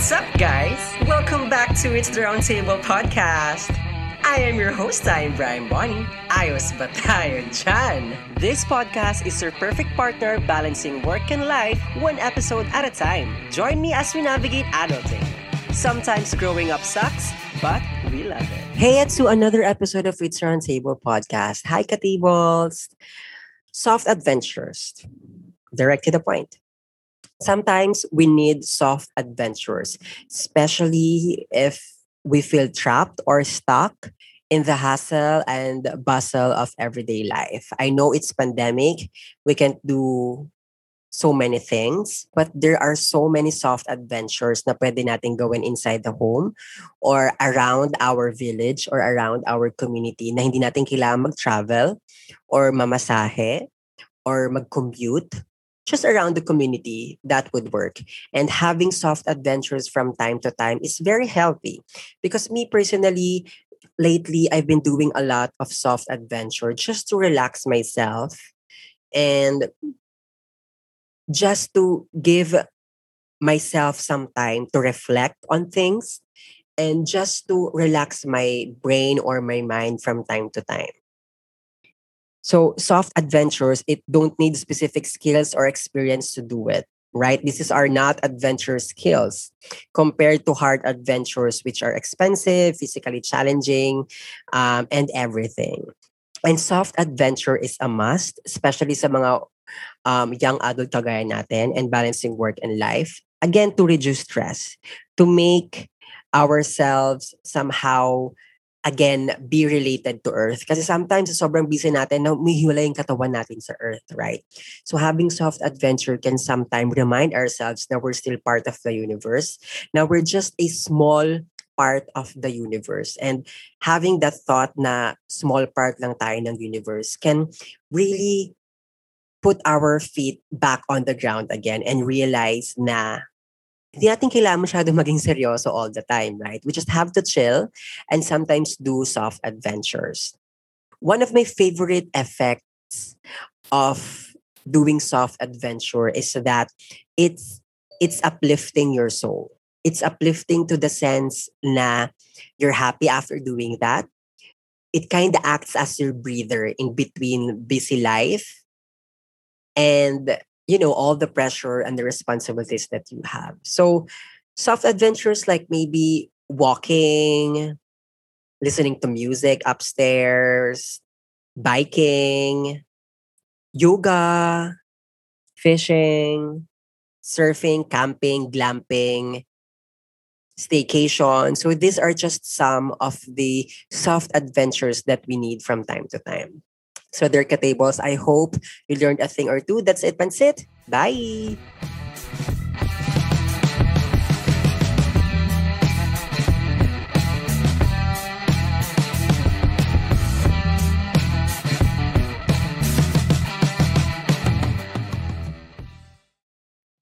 What's up, guys? Welcome back to It's the Roundtable podcast. I am your host, I am Brian Bonnie. Ayos ba dyan? This podcast is your perfect partner balancing work and life one episode at a time. Join me as we navigate adulting. Sometimes growing up sucks, but we love it. Hey, it's to another episode of It's the Roundtable podcast. Hi, Katables! Soft adventures. Direct to the point sometimes we need soft adventures, especially if we feel trapped or stuck in the hustle and bustle of everyday life. I know it's pandemic, we can't do so many things, but there are so many soft adventures na pwede natin gawin inside the home or around our village or around our community na hindi natin kailangan mag-travel or mamasahe or mag-commute just around the community, that would work. And having soft adventures from time to time is very healthy. Because me personally, lately, I've been doing a lot of soft adventure just to relax myself and just to give myself some time to reflect on things and just to relax my brain or my mind from time to time. So soft adventures, it don't need specific skills or experience to do it, right? This is are not adventure skills compared to hard adventures, which are expensive, physically challenging, um, and everything. And soft adventure is a must, especially sa mga um, young adult kagaya natin and balancing work and life. Again, to reduce stress, to make ourselves somehow again, be related to Earth. Kasi sometimes, sobrang busy natin na umihiwalay yung katawan natin sa Earth, right? So having soft adventure can sometimes remind ourselves that we're still part of the universe. Now, we're just a small part of the universe. And having that thought na small part lang tayo ng universe can really put our feet back on the ground again and realize na hindi natin kailangan masyadong maging seryoso all the time, right? We just have to chill and sometimes do soft adventures. One of my favorite effects of doing soft adventure is that it's it's uplifting your soul. It's uplifting to the sense na you're happy after doing that. It kind of acts as your breather in between busy life and you know all the pressure and the responsibilities that you have. So soft adventures like maybe walking listening to music upstairs biking yoga fishing surfing camping glamping staycation. So these are just some of the soft adventures that we need from time to time so, Derka Tables, I hope you learned a thing or two. That's it, Pansit. Bye!